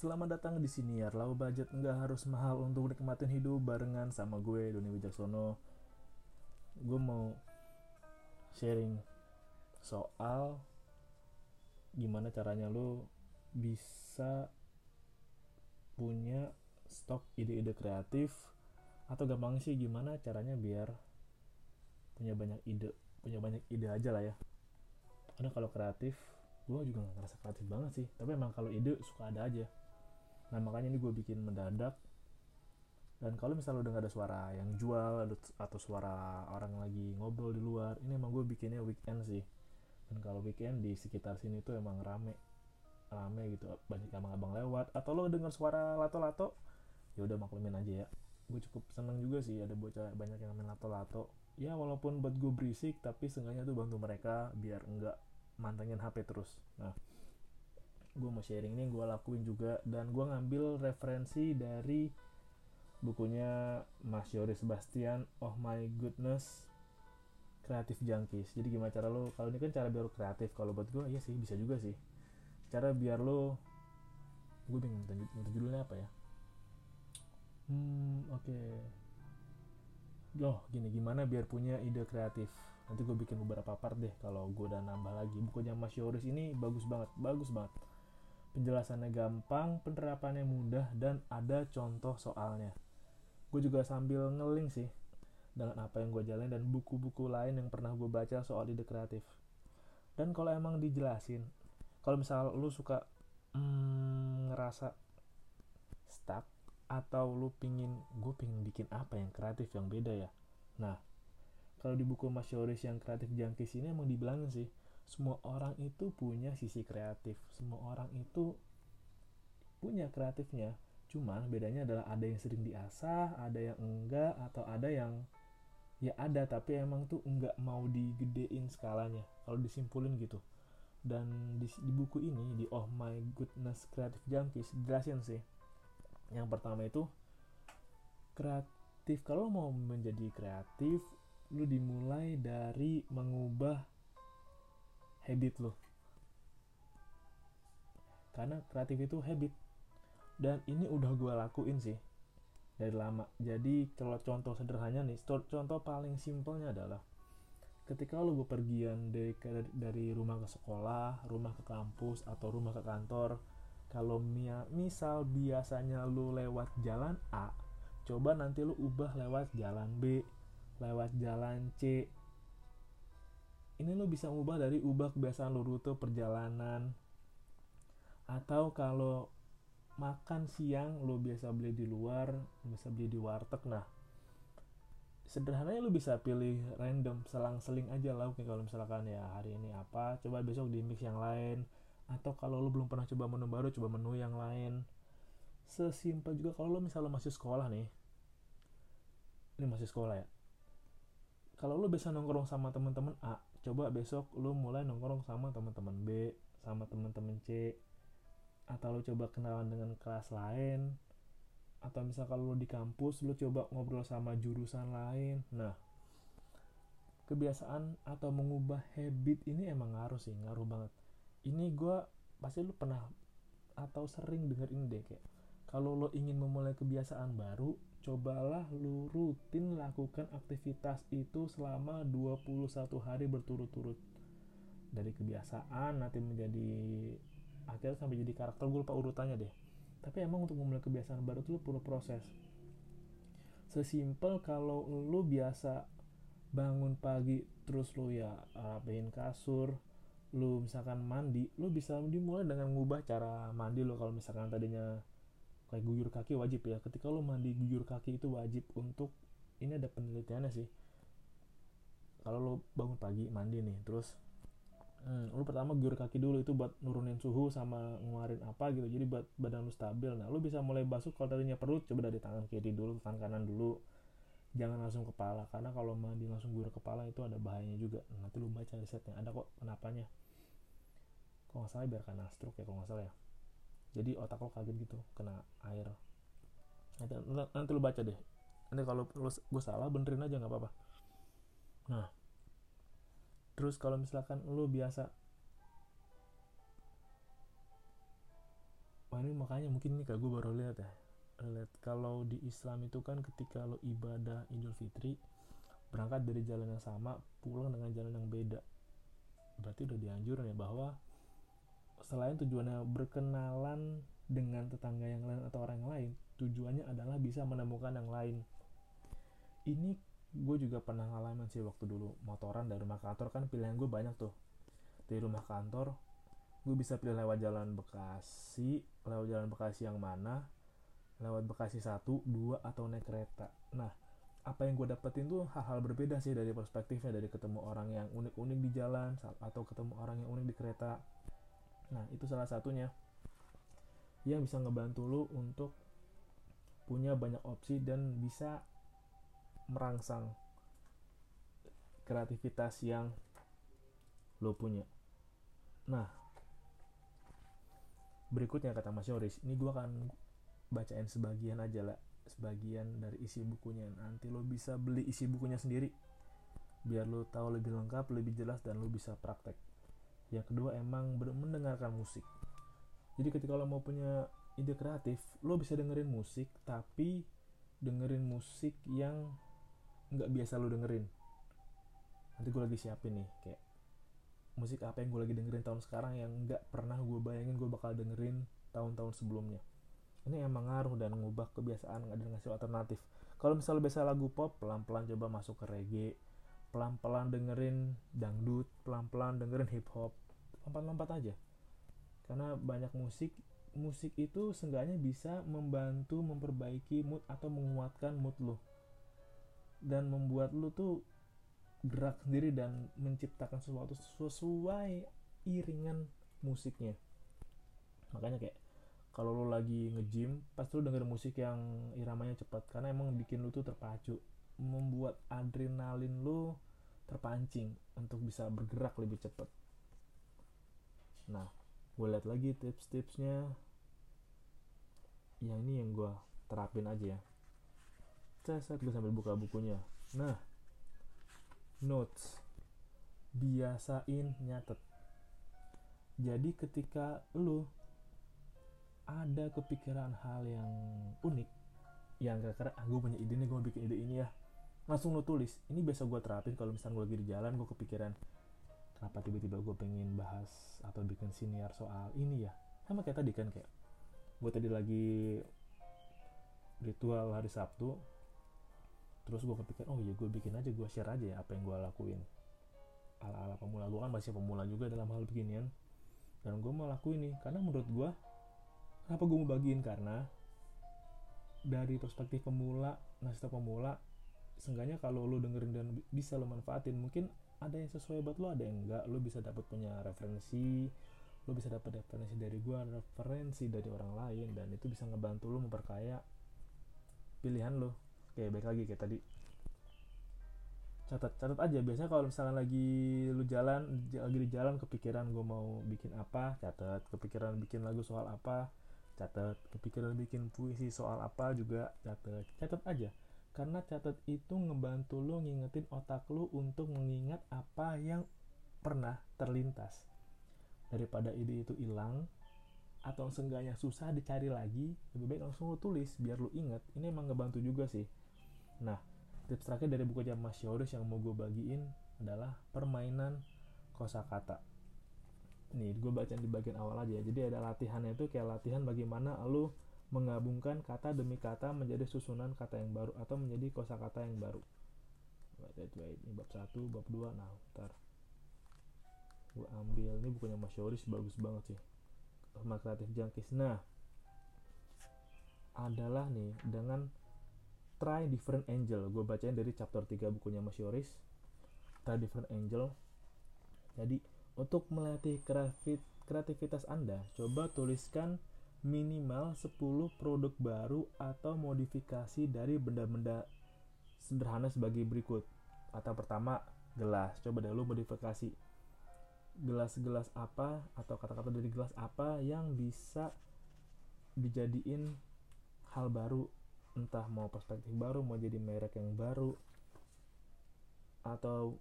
Selamat datang di sini ya. Low budget nggak harus mahal untuk nikmatin hidup barengan sama gue Doni Wijaksono. Gue mau sharing soal gimana caranya lo bisa punya stok ide-ide kreatif atau gampang sih gimana caranya biar punya banyak ide punya banyak ide aja lah ya karena kalau kreatif gue juga gak ngerasa kreatif banget sih tapi emang kalau ide suka ada aja nah makanya ini gue bikin mendadak. Dan kalau misalnya udah gak ada suara yang jual atau suara orang lagi ngobrol di luar ini emang gue bikinnya weekend sih. Dan kalau weekend di sekitar sini tuh emang rame. Rame gitu banyak abang-abang lewat. Atau lo dengar suara lato-lato ya udah maklumin aja ya. Gue cukup seneng juga sih ada bocah banyak yang main lato-lato. Ya walaupun buat gue berisik tapi seenggaknya tuh bantu mereka biar enggak mantengin HP terus. Nah gue mau sharing ini gue lakuin juga. Dan gue ngambil referensi dari bukunya Mas Yoris Sebastian Oh My Goodness Kreatif Junkies. Jadi gimana cara lo kalau ini kan cara biar lo kreatif. Kalau buat gue iya sih bisa juga sih. Cara biar lo gue bingung judulnya apa ya? Hmm oke. Okay. loh gini gimana biar punya ide kreatif? Nanti gue bikin beberapa part deh kalau gue udah nambah lagi. Bukunya Mas Yoris ini bagus banget bagus banget penjelasannya gampang penerapannya mudah dan ada contoh soalnya. Gue juga sambil ngeling sih dengan apa yang gue jalanin dan buku-buku lain yang pernah gue baca soal ide kreatif. Dan kalau emang dijelasin kalau misal lu suka hmm, ngerasa stuck atau lu pingin gue pingin bikin apa yang kreatif yang beda ya? Nah kalau di buku Mas Yoris yang kreatif jangkis ini emang dibilangin sih semua orang itu punya sisi kreatif. Semua orang itu punya kreatifnya. Cuman bedanya adalah ada yang sering diasah ada yang enggak atau ada yang ya ada tapi emang tuh enggak mau digedein skalanya. Kalau disimpulin gitu. Dan di, di buku ini di Oh My Goodness Creative Junkies jelasin sih. Yang pertama itu kreatif. Kalau mau menjadi kreatif lu dimulai dari mengubah habit lo. Karena kreatif itu habit. Dan ini udah gue lakuin sih dari lama. Jadi kalau contoh sederhananya nih contoh paling simpelnya adalah ketika lo bepergian dari dari rumah ke sekolah rumah ke kampus atau rumah ke kantor kalau misal biasanya lo lewat jalan A coba nanti lo ubah lewat jalan B lewat jalan C ini lo bisa ubah dari ubah kebiasaan lo rute perjalanan. Atau kalau makan siang lo biasa beli di luar bisa beli di warteg. Nah sederhananya lo bisa pilih random selang-seling aja lah. Oke kalau misalkan ya hari ini apa coba besok di mix yang lain. Atau kalau lo belum pernah coba menu baru coba menu yang lain. Sesimpel juga kalau lo misalnya masih sekolah nih ini masih sekolah ya. Kalau lo bisa nongkrong sama teman-teman A coba besok lu mulai nongkrong sama teman-teman B sama teman-teman C atau lu coba kenalan dengan kelas lain atau misal kalau lu di kampus lu coba ngobrol sama jurusan lain. Nah kebiasaan atau mengubah habit ini emang ngaruh sih ngaruh banget. Ini gue pasti lu pernah atau sering denger ini deh kayak kalau lo ingin memulai kebiasaan baru cobalah lu rutin lakukan aktivitas itu selama 21 hari berturut-turut. Dari kebiasaan nanti menjadi akhirnya sampai jadi karakter gue lupa urutannya deh. Tapi emang untuk memulai kebiasaan baru itu perlu proses. Sesimpel kalau lu biasa bangun pagi terus lu ya rapihin kasur lu misalkan mandi lu bisa dimulai dengan ngubah cara mandi lo kalau misalkan tadinya kayak guyur kaki wajib ya. Ketika lo mandi guyur kaki itu wajib untuk ini ada penelitiannya sih. Kalau lo bangun pagi mandi nih terus hmm, lo pertama guyur kaki dulu itu buat nurunin suhu sama ngeluarin apa gitu. Jadi buat badan lo stabil. Nah lo bisa mulai basuh kalau tadinya perut coba dari tangan kiri dulu tangan kanan dulu. Jangan langsung kepala karena kalau mandi langsung guyur kepala itu ada bahayanya juga. Nah, nanti lo baca risetnya ada kok kenapanya. Kok nggak salah biar karena stroke ya kalau nggak salah ya jadi otak lo kaget gitu kena air. Nanti, nanti lo baca deh. Nanti kalau gue salah benerin aja nggak apa-apa. Nah terus kalau misalkan lo biasa wah ini makanya mungkin nih kak gue baru lihat ya. Lihat kalau di Islam itu kan ketika lo ibadah Idul Fitri berangkat dari jalan yang sama pulang dengan jalan yang beda. Berarti udah dianjurin ya bahwa selain tujuannya berkenalan dengan tetangga yang lain atau orang yang lain tujuannya adalah bisa menemukan yang lain. Ini gue juga pernah ngalamin sih waktu dulu motoran dari rumah kantor kan pilihan gue banyak tuh. Dari rumah kantor gue bisa pilih lewat jalan Bekasi lewat jalan Bekasi yang mana lewat Bekasi satu dua atau naik kereta. Nah apa yang gue dapetin tuh hal-hal berbeda sih dari perspektifnya dari ketemu orang yang unik-unik di jalan atau ketemu orang yang unik di kereta nah itu salah satunya. Yang bisa ngebantu lu untuk punya banyak opsi dan bisa merangsang kreativitas yang lo punya. Nah berikutnya kata Mas Yoris ini gue akan bacain sebagian aja lah sebagian dari isi bukunya. Nanti lo bisa beli isi bukunya sendiri biar lo tahu lebih lengkap lebih jelas dan lo bisa praktek yang kedua emang mendengarkan musik. Jadi ketika lo mau punya ide kreatif lo bisa dengerin musik tapi dengerin musik yang nggak biasa lo dengerin. Nanti gue lagi siapin nih kayak musik apa yang gue lagi dengerin tahun sekarang yang nggak pernah gue bayangin gue bakal dengerin tahun-tahun sebelumnya. Ini emang ngaruh dan ngubah kebiasaan ada ngasih alternatif. Kalau misalnya biasa lagu pop pelan-pelan coba masuk ke reggae pelan-pelan dengerin dangdut pelan-pelan dengerin hip hop lompat-lompat aja. Karena banyak musik musik itu seenggaknya bisa membantu memperbaiki mood atau menguatkan mood lo. Dan membuat lo tuh gerak sendiri dan menciptakan sesuatu sesuai iringan musiknya. Makanya kayak kalau lo lagi nge-gym pasti lo denger musik yang iramanya cepat karena emang bikin lo tuh terpacu membuat adrenalin lo terpancing untuk bisa bergerak lebih cepat. Nah gue lihat lagi tips-tipsnya. Yang ini yang gue terapin aja ya. Saat gue sambil buka bukunya. Nah notes. Biasain nyatet. Jadi ketika lo ada kepikiran hal yang unik yang kira-kira ah gue punya ide nih gue bikin ide ini ya langsung lo tulis ini biasa gue terapin kalau misalnya gue lagi di jalan gue kepikiran kenapa tiba-tiba gue pengen bahas atau bikin siniar soal ini ya? Sama kayak tadi kan kayak gue tadi lagi ritual hari Sabtu terus gue kepikir oh iya gue bikin aja gue share aja ya apa yang gue lakuin. Ala-ala pemula gue kan masih pemula juga dalam hal beginian. Dan gue mau lakuin nih karena menurut gue Kenapa gue mau bagiin? Karena dari perspektif pemula, ngasih pemula, seenggaknya kalau lo dengerin dan bisa lo manfaatin, mungkin ada yang sesuai buat lo, ada yang enggak. Lo bisa dapat punya referensi, lo bisa dapat referensi dari gue, referensi dari orang lain, dan itu bisa ngebantu lo memperkaya pilihan lo. Kayak baik lagi kayak tadi. Catat catat aja. Biasanya kalau misalnya lagi lu jalan lagi di jalan kepikiran gue mau bikin apa catat. Kepikiran bikin lagu soal apa catat. Kepikiran bikin puisi soal apa juga catat. Catat aja karena catat itu ngebantu lo ngingetin otak lo untuk mengingat apa yang pernah terlintas. Daripada ide itu hilang atau seenggaknya susah dicari lagi lebih baik langsung lo tulis biar lo inget ini emang ngebantu juga sih. Nah tips terakhir dari buku jam Mas Yoris yang mau gue bagiin adalah permainan kosakata. Nih gue baca di bagian awal aja jadi ada latihannya itu kayak latihan bagaimana lu menggabungkan kata demi kata menjadi susunan kata yang baru atau menjadi kosakata yang baru. Wait, wait. ini bab satu bab dua. Nah ntar gue ambil. Ini bukunya Mas Yoris bagus banget sih. Sama kreatif jangkis. Nah adalah nih dengan try different angel. Gue bacain dari chapter 3 bukunya Mas Yoris try different angel. Jadi untuk melatih kreativitas Anda, coba tuliskan minimal 10 produk baru atau modifikasi dari benda-benda sederhana sebagai berikut. Atau pertama, gelas. Coba dulu modifikasi gelas-gelas apa atau kata-kata dari gelas apa yang bisa dijadiin hal baru entah mau perspektif baru mau jadi merek yang baru atau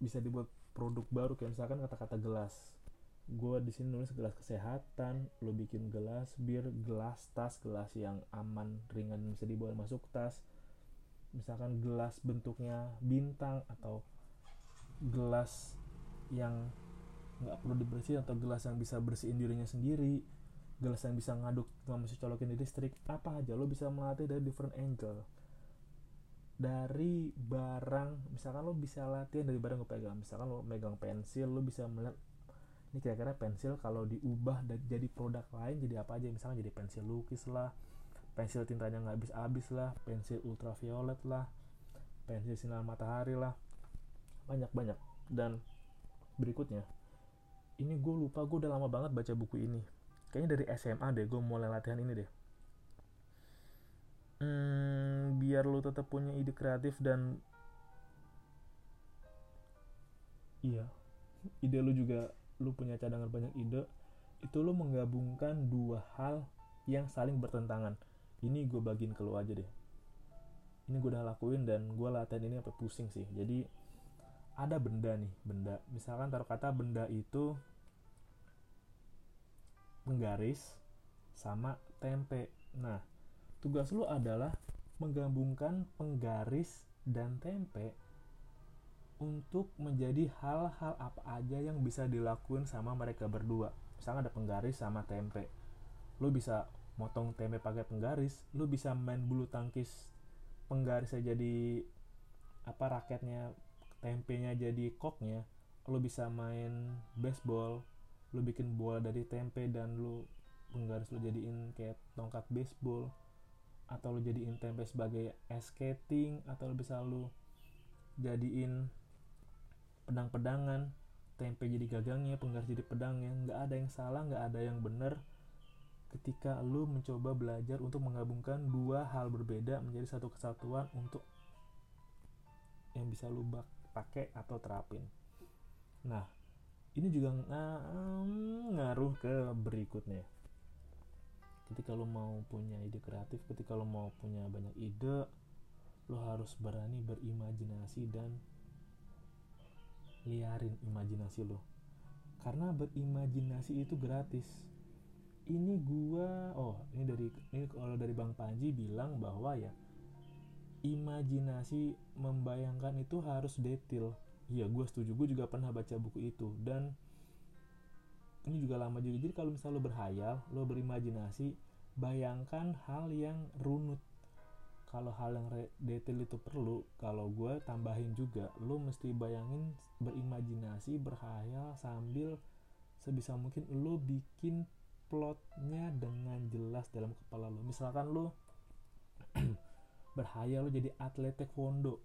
bisa dibuat produk baru kayak misalkan kata-kata gelas gue di sini nulis gelas kesehatan lo bikin gelas bir gelas tas gelas yang aman ringan bisa dibawa masuk tas. Misalkan gelas bentuknya bintang atau gelas yang nggak perlu dibersihin atau gelas yang bisa bersihin dirinya sendiri gelas yang bisa ngaduk cuma bisa colokin di listrik apa aja. Lo bisa melatih dari different angle. Dari barang misalkan lo bisa latihan dari barang lo pegang. Misalkan lo megang pensil lo bisa melihat ini kira-kira pensil kalau diubah dan jadi produk lain jadi apa aja? Misalnya jadi pensil lukis lah pensil tintanya nggak habis-habis lah pensil ultraviolet lah pensil sinar matahari lah. Banyak-banyak. Dan berikutnya ini gue lupa gue udah lama banget baca buku ini. Kayaknya dari SMA deh gue mulai latihan ini deh. Hmm, biar lo tetap punya ide kreatif dan iya ide lu juga lu punya cadangan banyak ide itu lu menggabungkan dua hal yang saling bertentangan. Ini gue bagiin ke lu aja deh. Ini gue udah lakuin dan gue latihan ini apa pusing sih. Jadi ada benda nih benda. Misalkan taruh kata benda itu penggaris sama tempe. Nah tugas lu adalah menggabungkan penggaris dan tempe untuk menjadi hal-hal apa aja yang bisa dilakuin sama mereka berdua. Misalnya ada penggaris sama tempe. Lu bisa motong tempe pakai penggaris, lu bisa main bulu tangkis penggarisnya jadi apa raketnya tempenya jadi koknya lu bisa main baseball lu bikin bola dari tempe dan lu penggaris lu jadiin kayak tongkat baseball atau lu jadiin tempe sebagai skating atau lu bisa lu jadiin pedang-pedangan tempe jadi gagangnya penggaris jadi pedangnya. Nggak ada yang salah nggak ada yang benar ketika lu mencoba belajar untuk menggabungkan dua hal berbeda menjadi satu kesatuan untuk yang bisa lu pakai atau terapin. Nah ini juga ng ngaruh ke berikutnya. Ketika lo mau punya ide kreatif ketika lo mau punya banyak ide lo harus berani berimajinasi dan liarin imajinasi lo. Karena berimajinasi itu gratis. Ini gua oh ini dari ini kalau dari Bang Panji bilang bahwa ya imajinasi membayangkan itu harus detail. Iya gue setuju. Gue juga pernah baca buku itu. Dan ini juga lama juga. Jadi kalau misalnya lo berhayal lo berimajinasi bayangkan hal yang runut kalau hal yang detail itu perlu kalau gue tambahin juga lo mesti bayangin berimajinasi berhayal sambil sebisa mungkin lo bikin plotnya dengan jelas dalam kepala lo misalkan lo berhayal lo jadi atlet taekwondo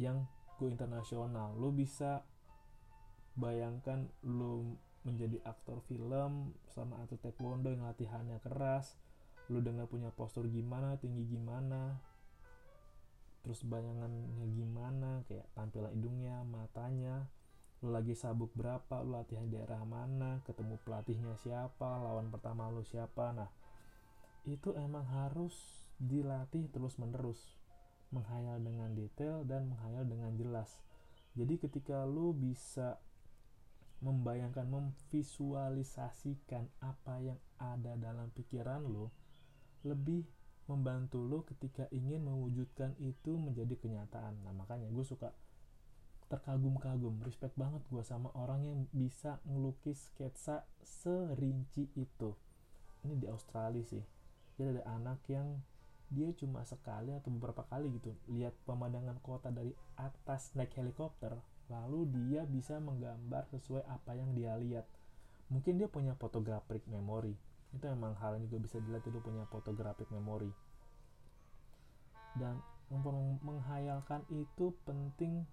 yang go internasional lo bisa bayangkan lo menjadi aktor film sama atlet taekwondo yang latihannya keras lo dengan punya postur gimana tinggi gimana terus bayangannya gimana kayak tampilan hidungnya matanya lo lagi sabuk berapa lo latihan daerah mana ketemu pelatihnya siapa lawan pertama lo siapa. Nah itu emang harus dilatih terus menerus menghayal dengan detail dan menghayal dengan jelas. Jadi ketika lu bisa membayangkan memvisualisasikan apa yang ada dalam pikiran lo lebih membantu lo ketika ingin mewujudkan itu menjadi kenyataan. Nah makanya gue suka terkagum-kagum respect banget gue sama orang yang bisa ngelukis sketsa serinci itu. Ini di Australia sih. Jadi ada anak yang dia cuma sekali atau beberapa kali gitu lihat pemandangan kota dari atas naik helikopter lalu dia bisa menggambar sesuai apa yang dia lihat. Mungkin dia punya photographic memory itu memang hal yang juga bisa dilihat itu punya photographic memory. Dan menghayalkan itu penting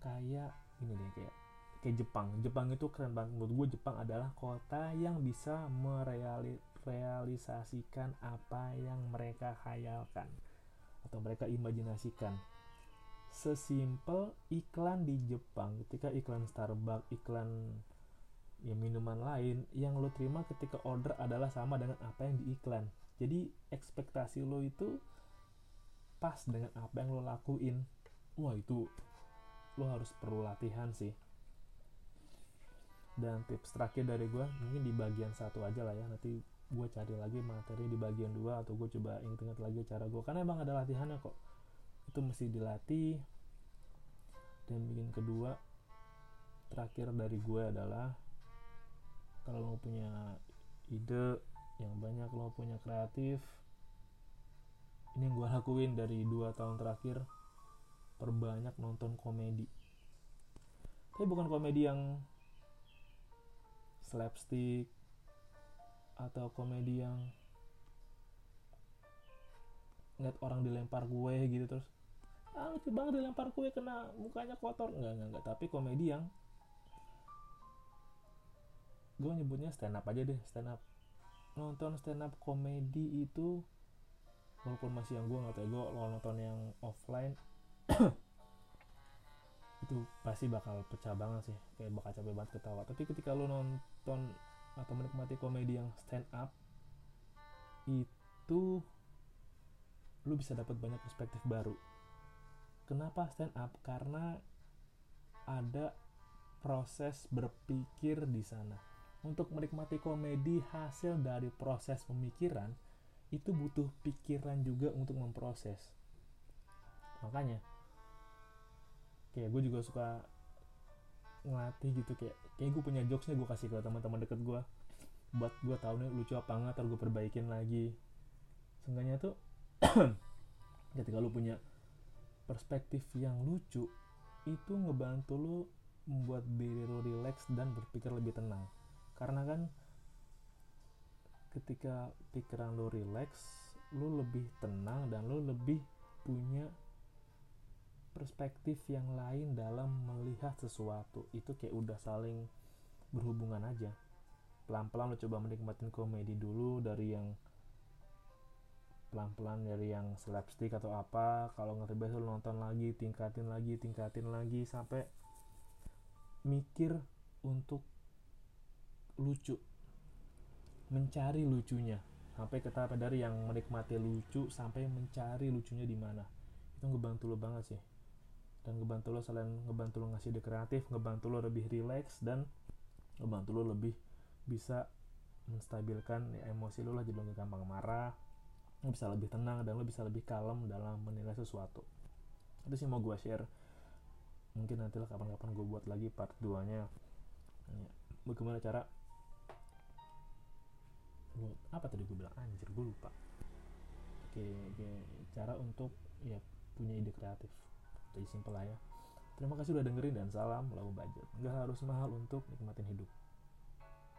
kayak ini deh kayak kayak Jepang. Jepang itu keren banget. Menurut gue Jepang adalah kota yang bisa mereali realisasikan apa yang mereka khayalkan atau mereka imajinasikan. Sesimpel iklan di Jepang. Ketika iklan Starbucks iklan ya minuman lain yang lo terima ketika order adalah sama dengan apa yang di iklan jadi ekspektasi lo itu pas dengan apa yang lo lakuin. Wah itu lo harus perlu latihan sih. Dan tips terakhir dari gue mungkin di bagian satu aja lah ya. Nanti gue cari lagi materi di bagian dua atau gue coba inget-inget lagi cara gue karena emang ada latihannya kok. Itu mesti dilatih. Dan bikin kedua terakhir dari gue adalah kalau lo punya ide yang banyak lo punya kreatif ini yang gue lakuin dari dua tahun terakhir perbanyak nonton komedi. Tapi bukan komedi yang slapstick atau komedi yang ngeliat orang dilempar kue gitu terus ah lucu banget dilempar kue kena mukanya kotor. Enggak enggak enggak tapi komedi yang gue nyebutnya stand up aja deh stand up. Nonton stand up komedi itu walaupun masih yang gue nggak tahu gue kalau nonton yang offline itu pasti bakal pecah banget sih. Kayak bakal capek banget ketawa. Tapi ketika lo nonton atau menikmati komedi yang stand up itu lu bisa dapat banyak perspektif baru. Kenapa stand up? Karena ada proses berpikir di sana untuk menikmati komedi hasil dari proses pemikiran itu butuh pikiran juga untuk memproses. Makanya kayak gue juga suka ngelatih gitu kayak kayak gue punya jokesnya gue kasih ke teman-teman deket gue buat gue tahu nih lucu apa enggak ntar gue perbaikin lagi. Seenggaknya tuh ketika lu punya perspektif yang lucu itu ngebantu lu membuat diri lu relax dan berpikir lebih tenang karena kan ketika pikiran lu relax lu lebih tenang dan lu lebih punya perspektif yang lain dalam melihat sesuatu. Itu kayak udah saling berhubungan aja. Pelan-pelan lo coba menikmatin komedi dulu dari yang pelan-pelan dari yang slapstick atau apa. Kalau nggak terbiasa lo nonton lagi tingkatin lagi tingkatin lagi sampai mikir untuk lucu. Mencari lucunya. Sampai tahap dari yang menikmati lucu sampai mencari lucunya di mana. Itu ngebantu lo banget sih. Dan ngebantu lo selain ngebantu lo ngasih ide kreatif ngebantu lo lebih relax dan ngebantu lo lebih bisa menstabilkan emosi lo lah jadi lo gak gampang marah lo bisa lebih tenang dan lo bisa lebih kalem dalam menilai sesuatu. Itu sih mau gue share. Mungkin nanti lah kapan-kapan gue buat lagi part 2 nya ya, bagaimana cara apa tadi gue bilang? Anjir gue lupa. Oke, oke. Cara untuk ya punya ide kreatif. Jadi simpel lah ya terima kasih udah dengerin dan salam lalu budget. Nggak harus mahal untuk nikmatin hidup